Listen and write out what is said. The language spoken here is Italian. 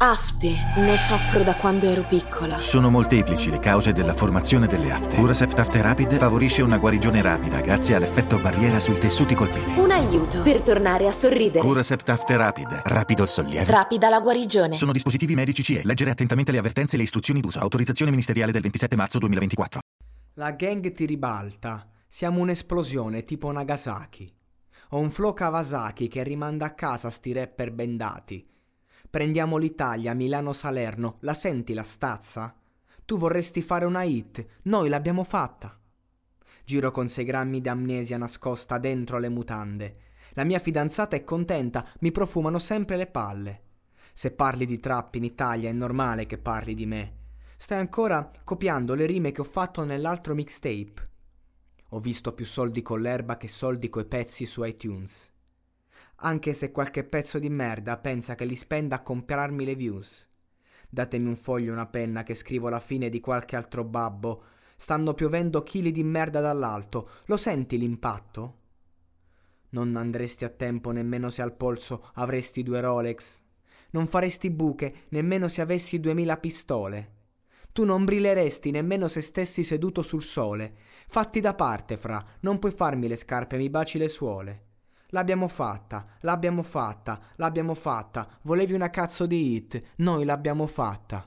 Afte. Ne soffro da quando ero piccola. Sono molteplici le cause della formazione delle afte. Curacept After Rapid favorisce una guarigione rapida grazie all'effetto barriera sui tessuti colpiti. Un aiuto per tornare a sorridere. Curacept After Rapid. Rapido il sollievo. Rapida la guarigione. Sono dispositivi medici CE. Leggere attentamente le avvertenze e le istruzioni d'uso. Autorizzazione ministeriale del 27 marzo 2024. La gang ti ribalta. Siamo un'esplosione tipo Nagasaki. Ho un flow Kawasaki che rimanda a casa sti rapper bendati. Prendiamo l'Italia, Milano-Salerno, la senti la stazza? Tu vorresti fare una hit, noi l'abbiamo fatta. Giro con sei grammi di amnesia nascosta dentro le mutande. La mia fidanzata è contenta, mi profumano sempre le palle. Se parli di trap in Italia è normale che parli di me. Stai ancora copiando le rime che ho fatto nell'altro mixtape. Ho visto più soldi con l'erba che soldi coi pezzi su iTunes anche se qualche pezzo di merda pensa che li spenda a comprarmi le views. Datemi un foglio e una penna che scrivo la fine di qualche altro babbo. Stanno piovendo chili di merda dall'alto. Lo senti l'impatto? Non andresti a tempo nemmeno se al polso avresti due Rolex. Non faresti buche nemmeno se avessi duemila pistole. Tu non brilleresti nemmeno se stessi seduto sul sole. Fatti da parte, fra, non puoi farmi le scarpe, mi baci le suole. L'abbiamo fatta, l'abbiamo fatta, l'abbiamo fatta. Volevi una cazzo di hit, noi l'abbiamo fatta.